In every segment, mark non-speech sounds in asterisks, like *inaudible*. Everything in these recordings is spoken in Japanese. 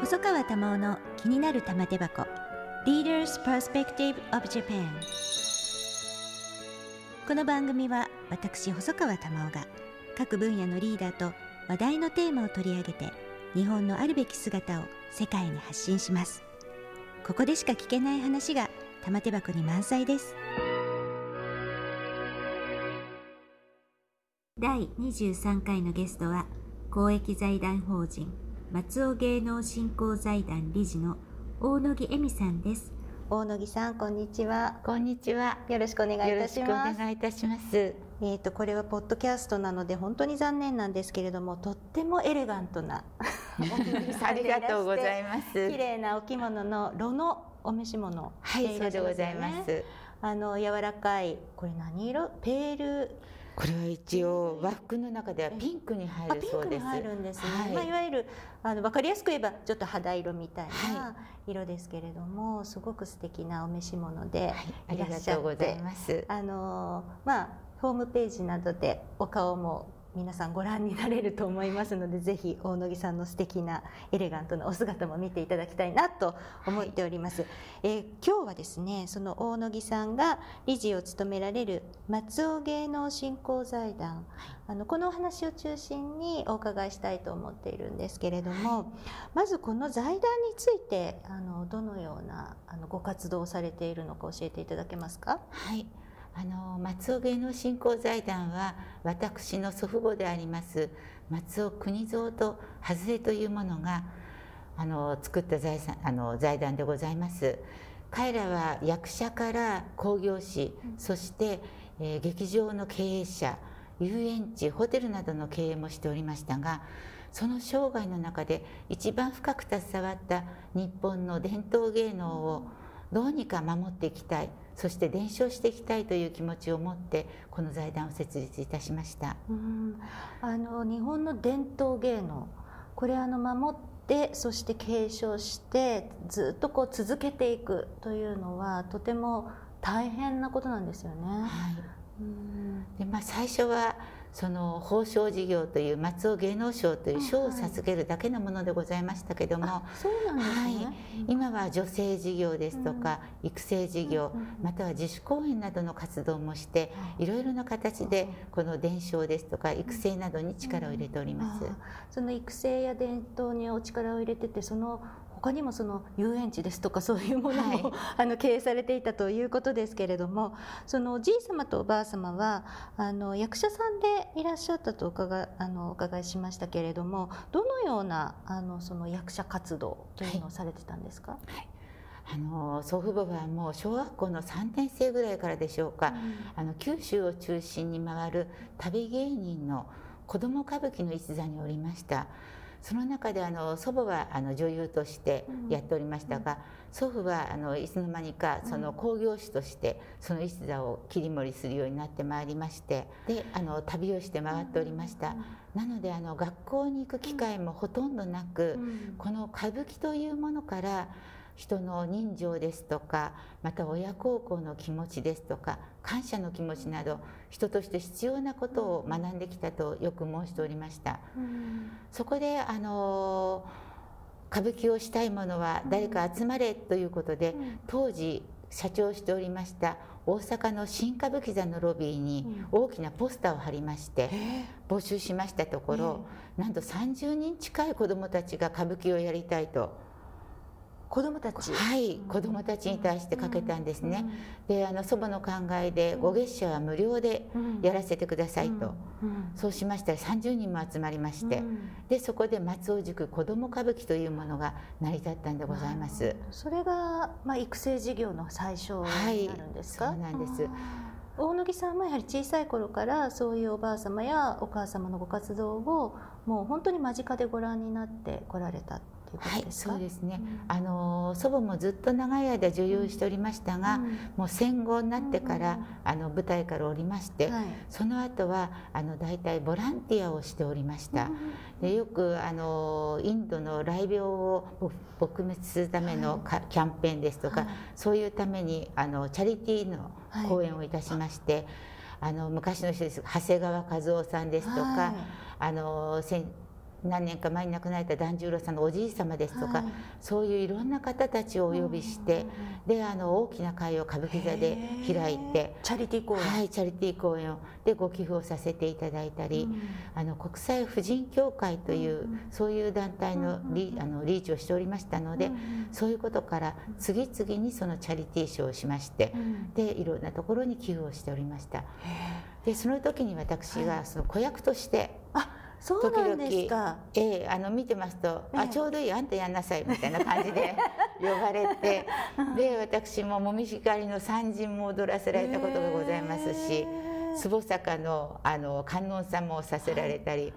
細川珠緒の気になる玉手箱。Leaders Perspective of Japan この番組は私細川珠緒が各分野のリーダーと話題のテーマを取り上げて日本のあるべき姿を世界に発信します。ここでしか聞けない話が玉手箱に満載です。第23回のゲストは公益財団法人松尾芸能振興財団理事の大野木恵美さんです。大野木さんこんにちは。こんにちは。よろしくお願いいたします。お願いいたします。えーとこれはポッドキャストなので本当に残念なんですけれどもとってもエレガントな *laughs* ありがとうございます。綺麗なお着物の炉のお召し物はいそうでございます。あの柔らかいこれ何色？ペールこれは一応和服の中ではピンクに入るそうです。入るんですね。はい、まあいわゆるあのわかりやすく言えばちょっと肌色みたいな色ですけれども、はい、すごく素敵なお召し物でいらっしゃって、はい、あのまあホームページなどでお顔も皆さんご覧になれると思いますのでぜひ大野木さんの素敵なエレガントなお姿も見ていただきたいなと思っております、はい、えー、今日はですねその大野木さんが理事を務められる松尾芸能振興財団、はい、あのこのお話を中心にお伺いしたいと思っているんですけれども、はい、まずこの財団についてあのどのようなあのご活動をされているのか教えていただけますか？はいあの松尾芸能振興財団は私の祖父母であります松尾国蔵と外れというものがあの作った財産あの財団でございます。彼らは役者から興行師、そして、えー、劇場の経営者遊園地ホテルなどの経営もしておりましたがその生涯の中で一番深く携わった日本の伝統芸能をどうにか守っていきたいそして伝承していきたいという気持ちを持ってこの財団を設立いたしました。うん。あの日本の伝統芸能これあの守ってそして継承してずっとこう続けていくというのはとても大変なことなんですよね。はい、うん。でまあ、最初はその宝賞事業という松尾芸能賞という賞を授けるだけのものでございましたけども、はい、今は女性事業ですとか、育成事業、または自主公演などの活動もして、い。ろいろな形でこの伝承ですとか育成などに力を入れております。その育成や伝統にお力を入れててその他にもその遊園地ですとかそういうものも、はい、*laughs* あの経営されていたということですけれどもそのおじい様とおばあ様はあの役者さんでいらっしゃったとお伺あのお伺いしましたけれどもどのようなあのその役者活動というのをされてたんですか、はい。はいあの祖父母はもう小学校の3年生ぐらいからでしょうか、うん、あの九州を中心に回る旅芸人の子供歌舞伎の一座におりました。その中であの祖母はあの女優としてやっておりましたが、うん、祖父はあのいつの間にかその興行師としてその一座を切り盛りするようになってまいりましてであの旅をして回っておりました。なのであの学校に行く機会もほとんどなく、この歌舞伎というものから人の人情ですとかまた親孝行の気持ちですとか感謝の気持ちなど人として必要なことを学んできたとよく申しておりました。うん、そこであの歌舞伎をしたい者は誰か集まれということで、当時社長しておりました大阪の新歌舞伎座のロビーに大きなポスターを貼りまして募集しましたところ、なんと30人近い子どもたちが歌舞伎をやりたいと子供たち。はい。子供たちに対してかけたんですね、であの祖母の考えでご月謝は無料でやらせてくださいと、そうしましたら30人も集まりまして、でそこで松尾塾子ども歌舞伎というものが成り立ったんでございます、それが、まあ、育成事業の最初になるんですか、はい、そうなんです。大野木さんもやはり小さい頃からそういうおばあ様やお母様のご活動をもう本当に間近でご覧になってこられたはい、そうですね、うん、あの祖母もずっと長い間女優しておりましたが、うん、もう戦後になってから、うん、あの舞台から降りまして、はい、その後はあの大体ボランティアをしておりました、でよくあのインドの雷病を撲滅するためのはい、キャンペーンですとか、はい、そういうためにあのチャリティーの講演をいたしまして、あの昔の人です。長谷川和夫さんですとか、あの何年か前に亡くなられた團十郎さんのおじい様ですとか、はい、そういういろんな方たちをお呼びして、であの大きな会を歌舞伎座で開いてチャリティー公演。はいチャリティー公演をでご寄付をさせていただいたり、うん、あの国際婦人協会という、うん、そういう団体のリ,、あのリーチをしておりましたので、うん、そういうことから次々にそのチャリティーショーをしまして、でいろんなところに寄付をしておりました。でその時に私がその子役として、あそうなんですかええー、あの見てますと、えー、あちょうどいいあんたやんなさいみたいな感じで *laughs* 呼ばれてで私ももみじ狩りの三人も踊らせられたことがございますし、坪坂のあの観音様をさせられたり。はい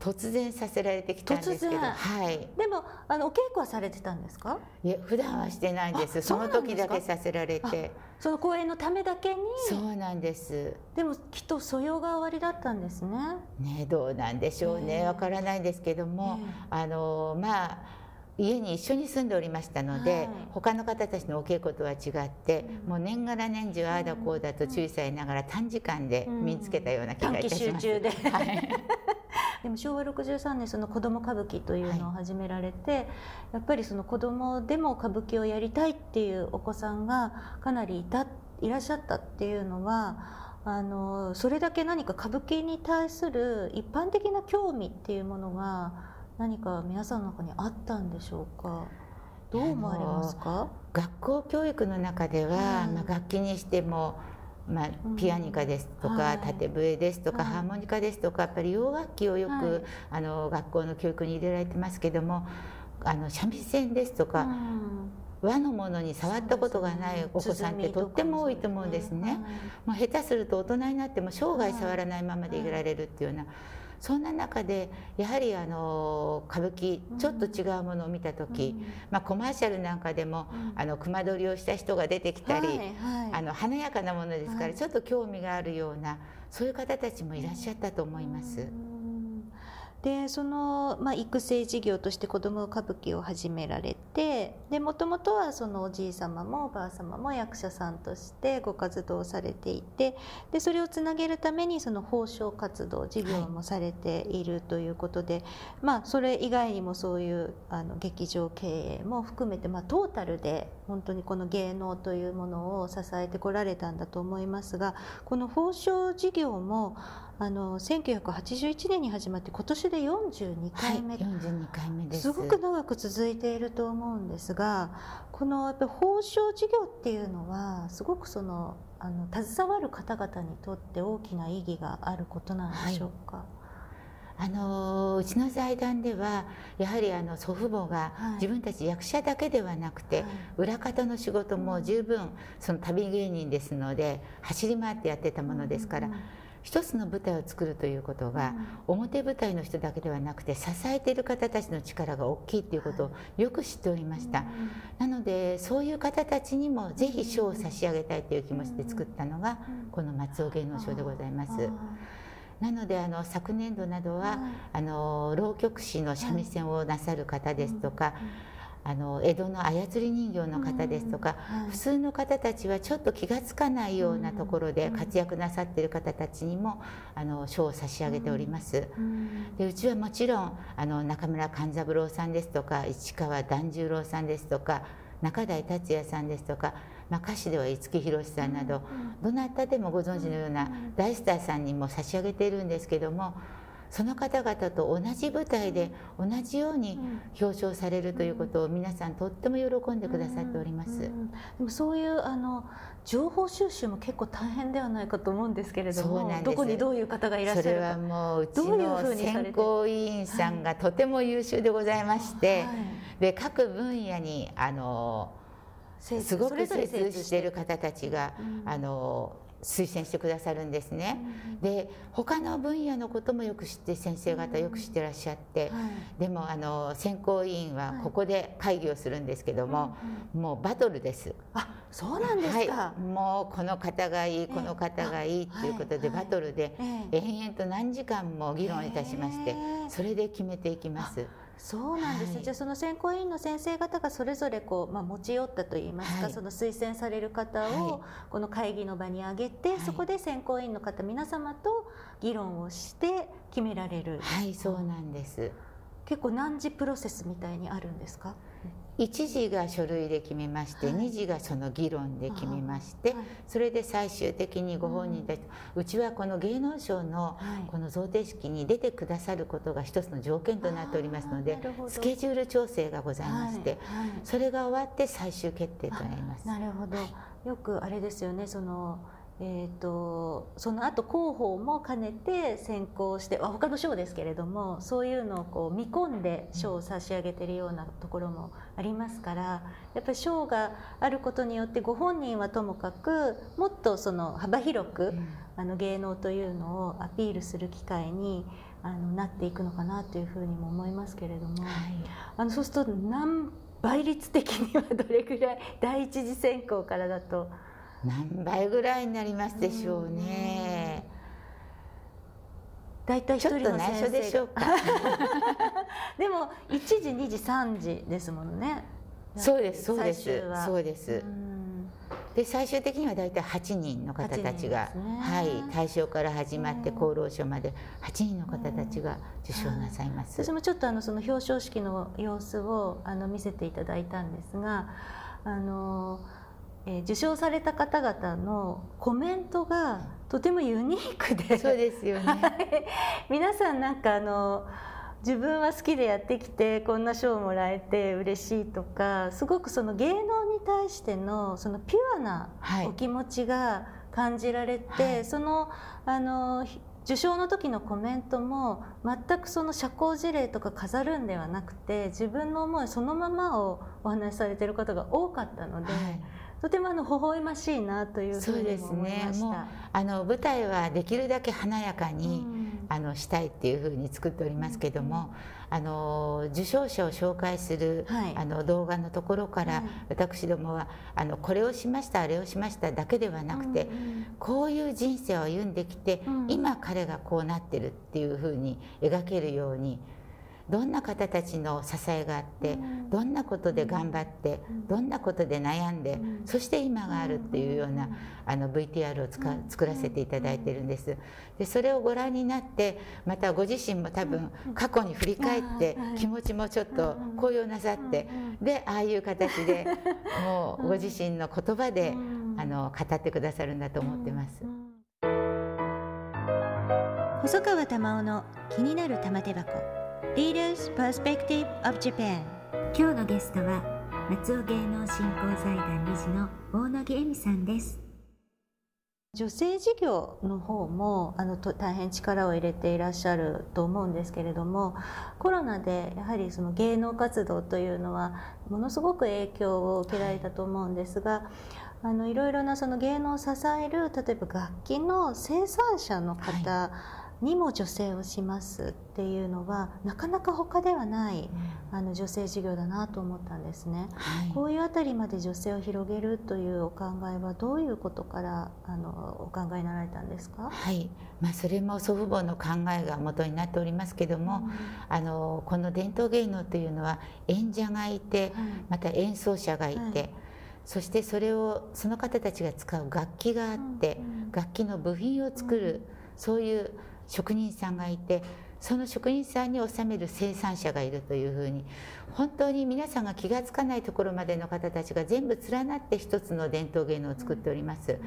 突然させられてきたんですけど、はい。でもあのお稽古はされてたんですか？いや普段はしてないです。その時だけさせられて、その公演のためだけに？そうなんです。でもきっと素養が終わりだったんですね。ねどうなんでしょうね。わからないんですけども、あのまあ。家に一緒に住んでおりましたので、はい、他の方たちのお稽古とは違って、うん、もう年がら年中ああだこうだと注意されながら短時間で身につけたような気がいたします。うん、集中で、はいでも昭和63年その子ども歌舞伎というのを始められて、はい、やっぱりその子どもでも歌舞伎をやりたいっていうお子さんがかなりいたいらっしゃったっていうのはあのそれだけ何か歌舞伎に対する一般的な興味っていうものが何か皆さんの中にあったんでしょうか？どう思われますか？学校教育の中では、まあ、楽器にしてもまあ、ピアニカですとか、はい、縦笛ですとか、はい、ハーモニカですとかやっぱり洋楽器をよく、はい、あの学校の教育に入れられてますけどもあの三味線ですとか、うん、和のものに触ったことがないお子さんってとっても多いと思うんですね。もう下手すると大人になっても生涯触らないままでいられるっていうような。そんな中でやはりあの歌舞伎ちょっと違うものを見た時、うん、まあ、コマーシャルなんかでも、うん、あの熊取りをした人が出てきたり、あの華やかなものですから、ちょっと興味があるようなそういう方たちもいらっしゃったと思います。でその、まあ、育成事業として子ども歌舞伎を始められてもともとはそのおじい様もおばあ様も役者さんとしてご活動されていてでそれをつなげるためにその報奨活動事業もされているということで、はい、まあ、それ以外にもそういうあの劇場経営も含めて、まあ、トータルで本当にこの芸能というものを支えてこられたんだと思いますがこの報奨事業もあの1981年に始まって今年で42回目、はい、42回目です。すごく長く続いていると思うんですがこのやっぱり報奨事業っていうのはすごくそのあの携わる方々にとって大きな意義があることなんでしょうか、はい。あのうちの財団ではやはりあの祖父母が自分たち役者だけではなくて、はい、裏方の仕事も十分その旅芸人ですので走り回ってやってたものですから、うんうん一つの舞台を作るということが、表舞台の人だけではなくて支えている方たちの力が大きいということをよく知っておりました、なのでそういう方たちにもぜひ賞を差し上げたいという気持ちで作ったのがこの松尾芸能賞でございます。なのであの昨年度などは、あの浪曲師の三味線をなさる方ですとか、あの江戸の操り人形の方ですとか、はい、普通の方たちはちょっと気が付かないようなところで活躍なさっている方たちにもあの賞を差し上げております。でうちはもちろんあの中村勘三郎さんですとか市川團十郎さんですとか中台達也さんですとか、まあ、歌手では五木ひろしさんなど、どなたでもご存知のような大スターさんにも差し上げているんですけども。その方々と同じ舞台で同じように表彰されるということを皆さんとっても喜んでくださっております。でもそういうあの情報収集も結構大変ではないかと思うんですけれどもどこにどういう方がいらっしゃるか。それはもううちの選考委員さんがとても優秀でございまして、はい、で各分野にあのすごく精通して。いる方たちが、うん、あの推薦してくださるんですね。で他の分野のこともよく知って先生方よく知ってらっしゃって、でもあの選考委員はここで会議をするんですけども、もうバトルです。あそうなんですか、はい、もうこの方がいいこの方がいいっていうことでバトルで延々と何時間も議論いたしましてそれで決めていきます。そうなんです、はい、じゃあその選考委員の先生方がそれぞれこう、まあ、持ち寄ったといいますか、はい、その推薦される方をこの会議の場に挙げて、はい、そこで選考委員の方皆様と議論をして決められる。はいそうなんです。結構何次プロセスみたいにあるんですか？1次が書類で決めまして、はい、2次がその議論で決めまして、はい、それで最終的にご本人たち、うん、うちはこの芸能賞のこの贈呈式に出てくださることが一つの条件となっておりますのでスケジュール調整がございまして、はい、それが終わって最終決定となります。なるほど、よくあれですよねそのえーと、その後広報も兼ねて選考して他の賞ですけれどもそういうのをこう見込んで賞を差し上げてるようなところもありますからやっぱり賞があることによってご本人はともかくもっとその幅広く、あの芸能というのをアピールする機会にあのなっていくのかなというふうにも思いますけれども、はい、あのそうすると何倍率的にはどれぐらい第一次選考からだと。何倍ぐらいになりますでしょうね。大体一人の先生でしょうか。*laughs* でも一時二時三時ですものね。そうですそうですそうです。で最終的には大体8人の方たちが、ね、はい、大正から始まって厚労省まで8人の方たちが受賞なさいます。私もちょっとあのその表彰式の様子をあの見せていただいたんですが、あの。えー、受賞された方々のコメントがとてもユニークで。そうですよね。*laughs* 皆さんなんかあの自分は好きでやってきてこんな賞をもらえて嬉しいとかすごくその芸能に対してのそのピュアなお気持ちが感じられて、はい、そのあの受賞の時のコメントも全くその社交辞令とか飾るんではなくて自分の思いそのままをお話しされてる方が多かったので。はいとてもあの微笑ましいなというふうに思いました。ね、あの舞台はできるだけ華やかに、うん、あのしたいっていうふうに作っておりますけども、うん、あの受賞者を紹介する、はい、あの動画のところから、はい、私どもはあのこれをしましたあれをしましただけではなくて、うん、こういう人生を歩んできて、今彼がこうなってるっていうふうに描けるように。どんな方たちの支えがあって、どんなことで頑張って、どんなことで悩んで、そして今があるっていうようなあの VTR を作らせていただいてるんです。でそれをご覧になってまたご自身も多分過去に振り返って気持ちもちょっと高揚なさってでああいう形で *laughs* もうご自身の言葉であの語ってくださるんだと思ってます。細川玉緒の気になる玉手箱 Leaders Perspective of Japan. 今日のゲストは松尾芸能振興財団理事の大野木恵美さんです。女性事業の方もあの大変力を入れていらっしゃると思うんですけれどもコロナでやはりその芸能活動というのはものすごく影響を受けられたと思うんですが、あのいろいろなその芸能を支える例えば楽器の生産者の方、はいにも女性をしますっていうのはなかなか他ではない、うん、あの女性事業だなと思ったんですね、はい、こういうあたりまで女性を広げるというお考えはどういうことからあのお考えになられたんですか、はい。まあ、それも祖父母の考えが元になっておりますけども、うん、あのこの伝統芸能というのは演者がいて、また演奏者がいて、はい。そしてそれをその方たちが使う楽器があって、楽器の部品を作る、そういう職人さんがいてその職人さんに納める生産者がいるというふうに本当に皆さんが気が付かないところまでの方たちが全部連なって一つの伝統芸能を作っております。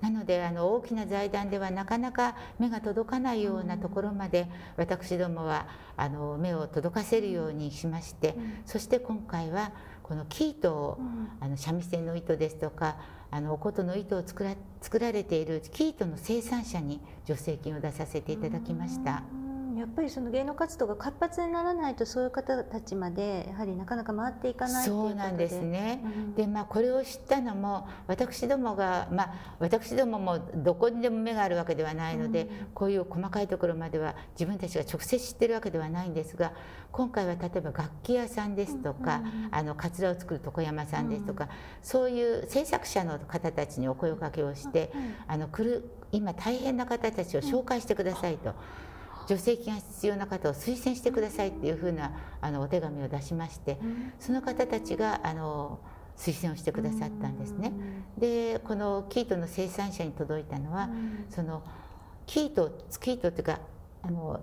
なのであの大きな財団ではなかなか目が届かないようなところまで私どもはあの目を届かせるようにしましてそして今回はこの生糸をあの三味線の糸ですとかあのお琴の糸を作ら作られている生糸の生産者に助成金を出させていただきました。やっぱりその芸能活動が活発にならないとそういう方たちまでやはりなかなか回っていかないそうなんですね。うん、でまあこれを知ったのも私どもがまあ私どももどこにでも目があるわけではないので、うん、こういう細かいところまでは自分たちが直接知ってるわけではないんですが今回は例えば楽器屋さんですとか、うん、あのカツラを作る床山さんですとか、そういう制作者の方たちにお声をかけをして、あの来る今大変な方たちを紹介してくださいと。助成金が必要な方を推薦してくださいっていうふうなあのお手紙を出しましてその方たちがあの推薦をしてくださったんですね。でこのキートの生産者に届いたのはそのキートキートっていうかあの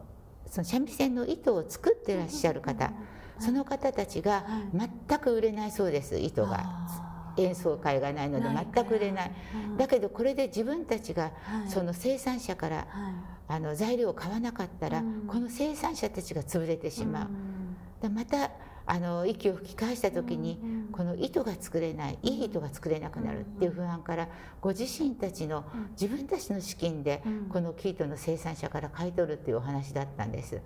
その三味線の糸を作ってらっしゃる方、その方たちが全く売れないそうです糸が。演奏会がないので全く売れない、だけどこれで自分たちがその生産者からあの材料を買わなかったら、この生産者たちが潰れてしまう。またあの息を吹き返した時に、この糸が作れないいい糸が作れなくなるっていう不安からご自身たちの自分たちの資金でこの生糸の生産者から買い取るっていうお話だったんです。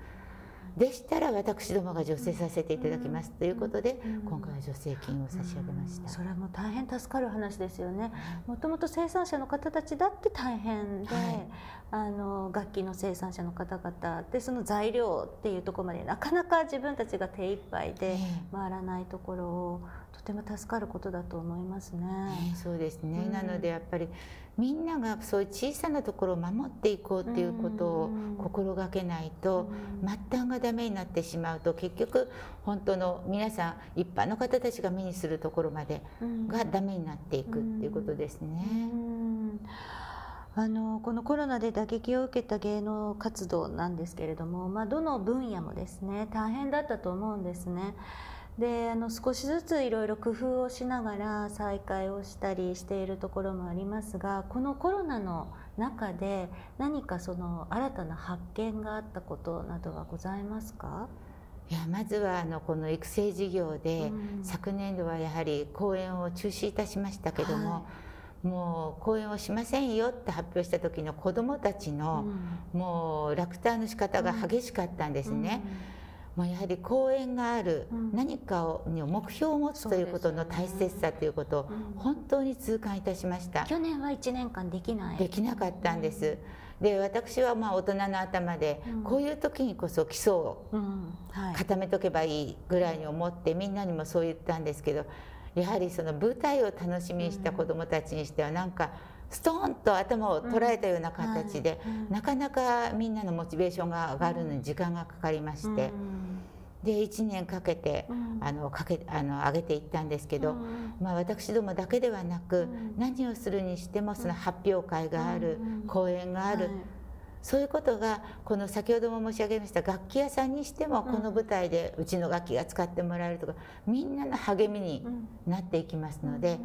でしたら私どもが助成させていただきますということで、今回は助成金を差し上げました、それはもう大変助かる話ですよね。もともと生産者の方たちだって大変で、はい、あの楽器の生産者の方々でその材料っていうところまでなかなか自分たちが手一杯で回らないところをとても助かることだと思いますね。ねそうですね、うん、なのでやっぱりみんながそういう小さなところを守っていこうっていうことを心がけないと、末端がダメになってしまうと結局本当の皆さん一般の方たちが目にするところまでがダメになっていくっていうことですね。あのこのコロナで打撃を受けた芸能活動なんですけれども、まあ、どの分野もですね大変だったと思うんですね。であの少しずついろいろ工夫をしながら再開をしたりしているところもありますがこのコロナの中で何かその新たな発見があったことなどはございますか？いやまずはあのこの育成事業で、うん、昨年度はやはり講演を中止いたしましたけども、はい、もう講演をしませんよって発表した時の子どもたちの、うん、もう落胆の仕方が激しかったんですね。うんもうやはり講演がある、何かを目標を持つということの大切さということを本当に痛感いたしました、去年は1年間できない。できなかったんです、で私はまあ大人の頭で、こういう時にこそ基礎を固めとけばいいぐらいに思ってみんなにもそう言ったんですけどやはりその舞台を楽しみにした子どもたちにしてはなんか、ストーンと頭を捉えたような形で、なかなかみんなのモチベーションが上がるのに時間がかかりまして。で1年かけて、あのかけあの上げていったんですけど、まあ、私どもだけではなく、何をするにしてもその発表会がある、講演がある、そういうことがこの先ほども申し上げました楽器屋さんにしてもこの舞台でうちの楽器が使ってもらえるとかみんなの励みになっていきますので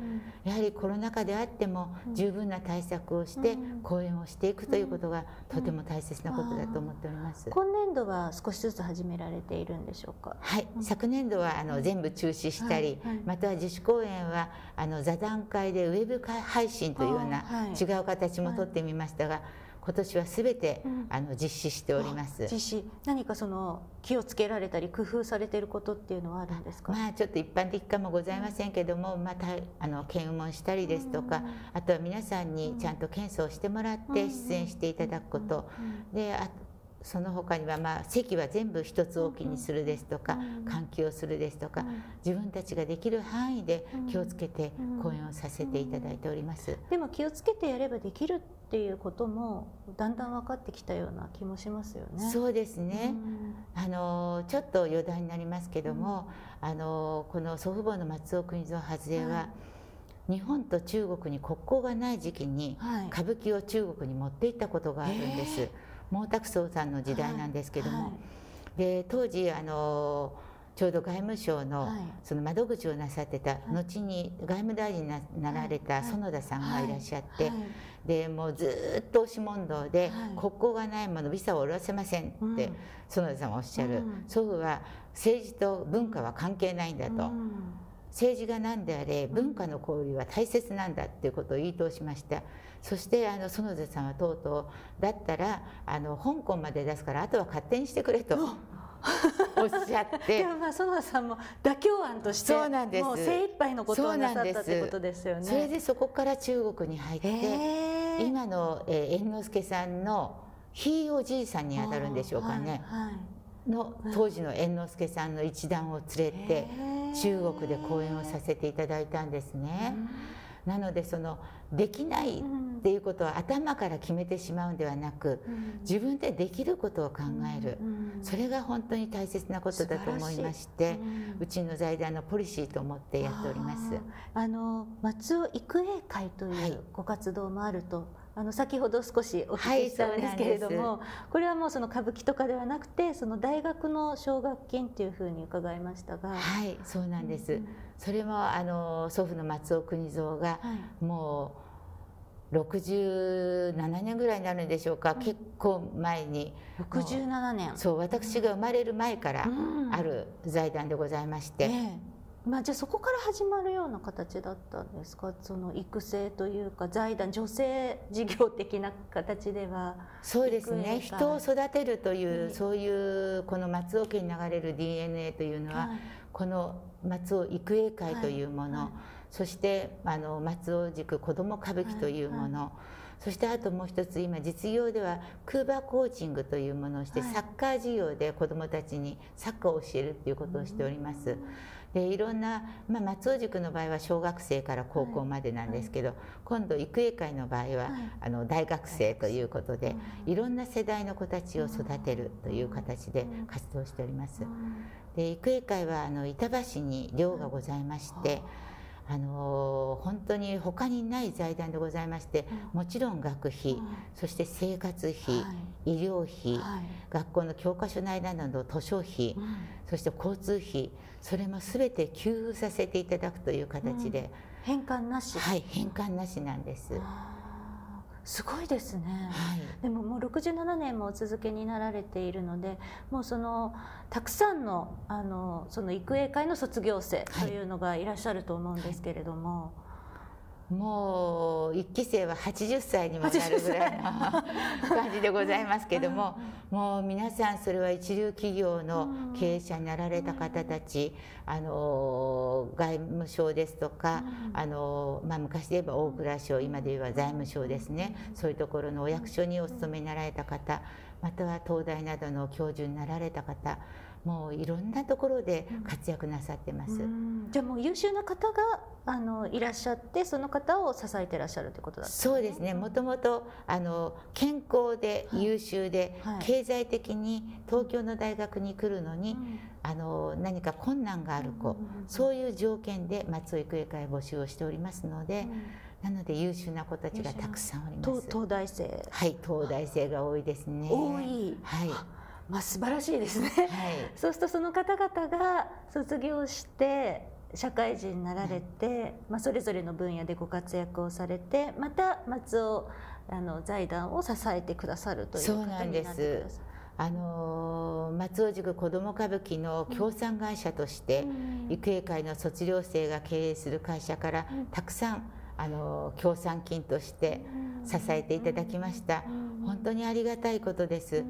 やはりコロナ禍であっても十分な対策をして講演をしていくということがとても大切なことだと思っております。今年度は少しずつ始められているんでしょうか？はい。昨年度はあの全部中止したりまたは自主公演はあの座談会でウェブ配信というような違う形もとってみましたが今年はすべて、うん、あの実施しております。実施。何かその気をつけられたり工夫されていることっていうのはあるんですか？まあちょっと一般的かもございませんけども、うん、またあの検問したりですとか、うん、あとは皆さんにちゃんと検査をしてもらって出演していただくこと、であその他には、まあ、席は全部一つ大きにするですとか、換気をするですとか、自分たちができる範囲で気をつけて講演をさせていただいております。でも気をつけてやればできるっていうこともだんだん分かってきたような気もしますよね。そうですね。あのちょっと余談になりますけども、あのこの祖父母の松尾邦蔵外れは、日本と中国に国交がない時期に歌舞伎を中国に持っていったことがあるんです。えー。毛沢東さんの時代なんですけども、はい。はい、で当時あのちょうど外務省のその窓口をなさってた、後に外務大臣になられた園田さんがいらっしゃって、でもうずっと押し問答で、国交がないものビザを下ろせませんって園田さんはおっしゃる、祖父は政治と文化は関係ないんだと。政治が何であれ文化の交流は大切なんだっていうことを言い通しました。そしてあの園田さんはとうとうだったらあの香港まで出すからあとは勝手にしてくれと。おっしゃって。*laughs* でもまあ園田さんも妥協案としてそうなんです。もう精一杯のことをなさったってことですよね。それでそこから中国に入って、今の、えー、猿之助さんのひいおじいさんにあたるんでしょうかね、はいはい、の当時の猿之助さんの一団を連れて中国で講演をさせていただいたんですね。なのでそのできないっていうことは頭から決めてしまうんではなく、自分でできることを考える、それが本当に大切なことだと思いまして、うちの財団のポリシーと思ってやっております。あの松尾育英会というご活動もあるとあの先ほど少しお聞きしたんですけれども、はい、これはもうその歌舞伎とかではなくてその大学の奨学金っていうふうに伺いましたが。はいそうなんです、うん、それもあの祖父の松尾邦蔵が、はい、もう67年ぐらいになるんでしょうか、うん、結構前に。67年。そう私が生まれる前からある財団でございまして、まあ、じゃあそこから始まるような形だったんですか？その育成というか財団女性事業的な形では？そうですね。人を育てるという、そういうこの松尾家に流れる DNA というのは、はい、この松尾育英会というもの、はい。はい、そしてあの松尾塾子ども歌舞伎というもの、そしてあともう一つ今実業ではクーバーコーチングというものをして、サッカー事業で子どもたちにサッカーを教えるっていうことをしております。でいろんな、まあ、松尾塾の場合は小学生から高校までなんですけど、はい、今度育英会の場合は、はい、あの大学生ということで、い。ろんな世代の子たちを育てるという形で活動しております。で育英会はあの板橋に寮がございまして、あの本当に他にない財団でございまして、もちろん学費、そして生活費、医療費、学校の教科書内などの図書費、そして交通費それも全て給付させていただくという形で、返還なしはい返還なしなんです。すごいですね、はい、でももう67年もお続けになられているのでもうそのたくさんのあのその育英会の卒業生というのがいらっしゃると思うんですけれども。はいもう一期生は80歳にもなるぐらいの感じでございますけどももう皆さんそれは一流企業の経営者になられた方たちあの外務省ですとかあの、まあ、昔で言えば大蔵省今で言えば財務省ですね。そういうところのお役所にお勤めになられた方または東大などの教授になられた方もういろんなところで活躍なさってます。じゃあもう優秀な方があのいらっしゃってその方を支えていらっしゃるということだ、ね、そうですね。もともとあの健康で優秀で、はいはい、経済的に東京の大学に来るのに、うん、あの何か困難がある子、うん、そういう条件で松尾育英会募集をしておりますので。うんなので優秀な子たちがたくさんおります。東大生。はい、東大生が多いですね。多い。はい。まあ、素晴らしいですね、はい、そうするとその方々が卒業して社会人になられて、まあ、それぞれの分野でご活躍をされてまた松尾あの財団を支えてくださるということになってください。あの松尾塾子ども歌舞伎の協賛会社として、育英会の卒業生が経営する会社からたくさんあの協賛金として支えていただきました。本当にありがたいことです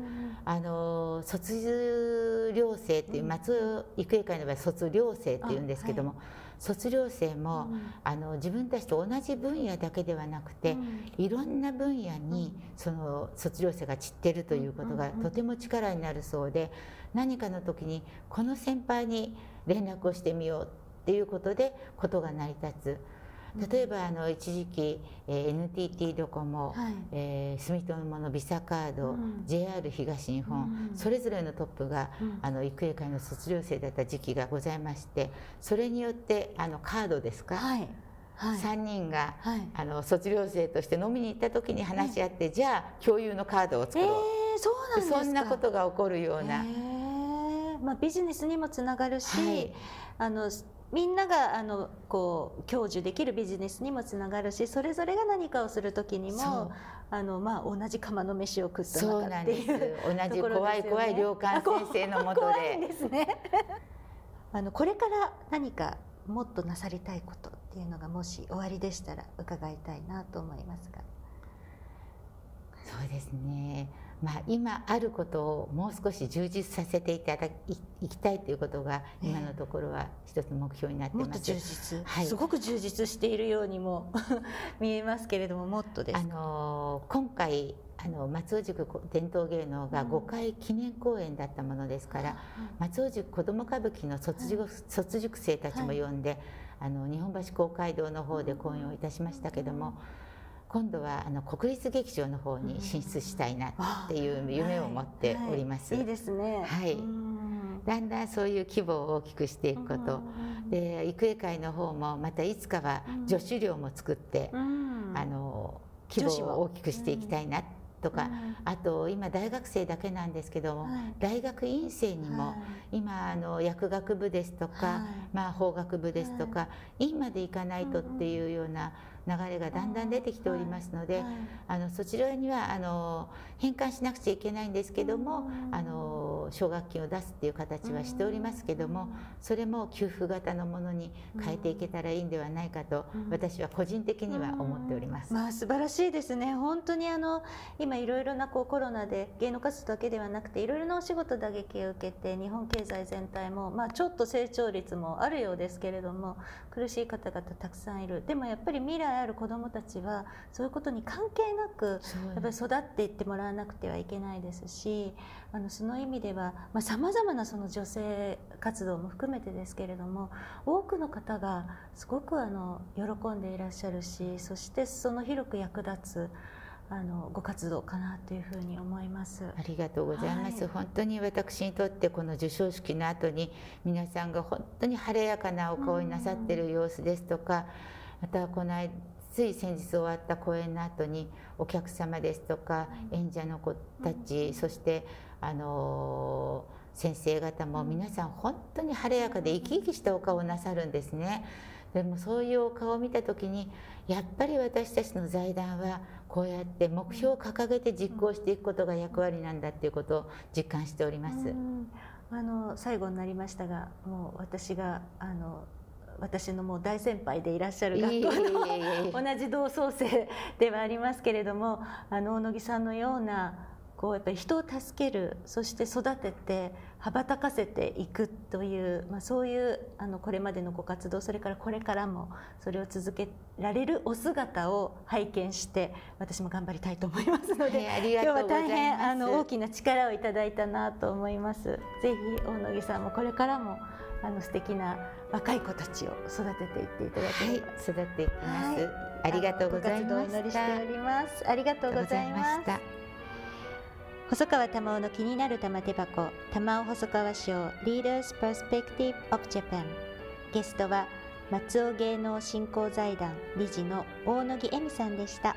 あの卒業生っていう松尾育英会の場合卒業生っていうんですけども、はい、卒業生も、うん、あの自分たちと同じ分野だけではなくて、うん、いろんな分野にその卒業生が散ってるということがとても力になるそうで何かの時にこの先輩に連絡をしてみようっていうことでことが成り立つ。例えばあの一時期、えー、NTT ドコモ、はい、えー、住友のビザカード、うん、JR 東日本、うん、それぞれのトップが、うん、あの育英会の卒業生だった時期がございましてそれによってあのカードですか、はい。はい、3人が、はい、あの卒業生として飲みに行った時に話し合って、じゃあ共有のカードを作ろう、えー、そうなんですか？そんなことが起こるような。まあ、ビジネスにもつながるし、はい、あのみんながあのこう享受できるビジネスにもつながるしそれぞれが何かをする時にもあの、まあ、同じ釜の飯を食った中っていう同じ怖い怖い良官先生のもとで。ですねあのこれから何かもっとなさりたいことっていうのがもし終わりでしたら伺いたいなと思いますが。そうですねまあ、今あることをもう少し充実させていただいきたいということが今のところは一つ目標になってます。もっと充実、はい、すごく充実しているようにも *laughs* 見えますけれどももっとですあの今回あの松尾塾伝統芸能が5回記念公演だったものですから、うん、松尾塾子ども歌舞伎の卒塾,、卒塾生たちも呼んで、はい、あの日本橋公会堂の方で公演をいたしましたけども。うん今度はあの国立劇場の方に進出したいなっていう夢を持っております。はいはい、いいですね。はい。だんだんそういう規模を大きくしていくこと、で育英会の方もまたいつかは助手寮も作って、あの規模を大きくしていきたいなとか、うん、あと今大学生だけなんですけども、はい、大学院生にも、はい、今あの薬学部ですとか、はい、まあ、法学部ですとか、院まで行かないとっていうような流れがだんだん出てきておりますので、あのそちらにはあの返還しなくちゃいけないんですけども、あの奨学金を出すっていう形はしておりますけどもそれも給付型のものに変えていけたらいいんではないかと、私は個人的には思っております。まあ素晴らしいですね。本当にあの今いろいろなこうコロナで芸能活動だけではなくていろいろなお仕事打撃を受けて日本経済全体も、まあ、ちょっと成長率もあるようですけれども苦しい方々たくさんいる。でもやっぱり未来ある子どもたちはそういうことに関係なくやっぱり育っていってもらわなくてはいけないですしあのその意味ではさまざ、まなその女性活動も含めてですけれども多くの方がすごくあの喜んでいらっしゃるしそしてその広く役立つあのご活動かなというふうに思います。ありがとうございます、はい、本当に私にとってこの授賞式の後に皆さんが本当に晴れやかなお顔になさっている様子ですとかまたこのつい先日終わった公演の後にお客様ですとか演者の子たち、そしてあの先生方も皆さん本当に晴れやかで生き生きしたお顔をなさるんですね。でもそういうお顔を見た時にやっぱり私たちの財団はこうやって目標を掲げて実行していくことが役割なんだっていうことを実感しております。あの最後になりましたがもう私があの私のもう大先輩でいらっしゃる学校の同じ同窓生ではありますけれどもあの大野木さんのようなこうやっぱり人を助けるそして育てて羽ばたかせていくという、まあ、そういうあのこれまでのご活動それからこれからもそれを続けられるお姿を拝見して私も頑張りたいと思いますので、はい、今日は大変あの大きな力をいただいたなと思います。ぜひ大野木さんもこれからもあの素敵な若い子たちを育てていっていただければ、はい、育てていきます、はい、ありがとうございまししておりますありがとうございました細川玉緒の気になる玉手箱玉緒細川賞 Leaders Perspective of Japan ゲストは松尾芸能振興財団理事の大野木恵美さんでした。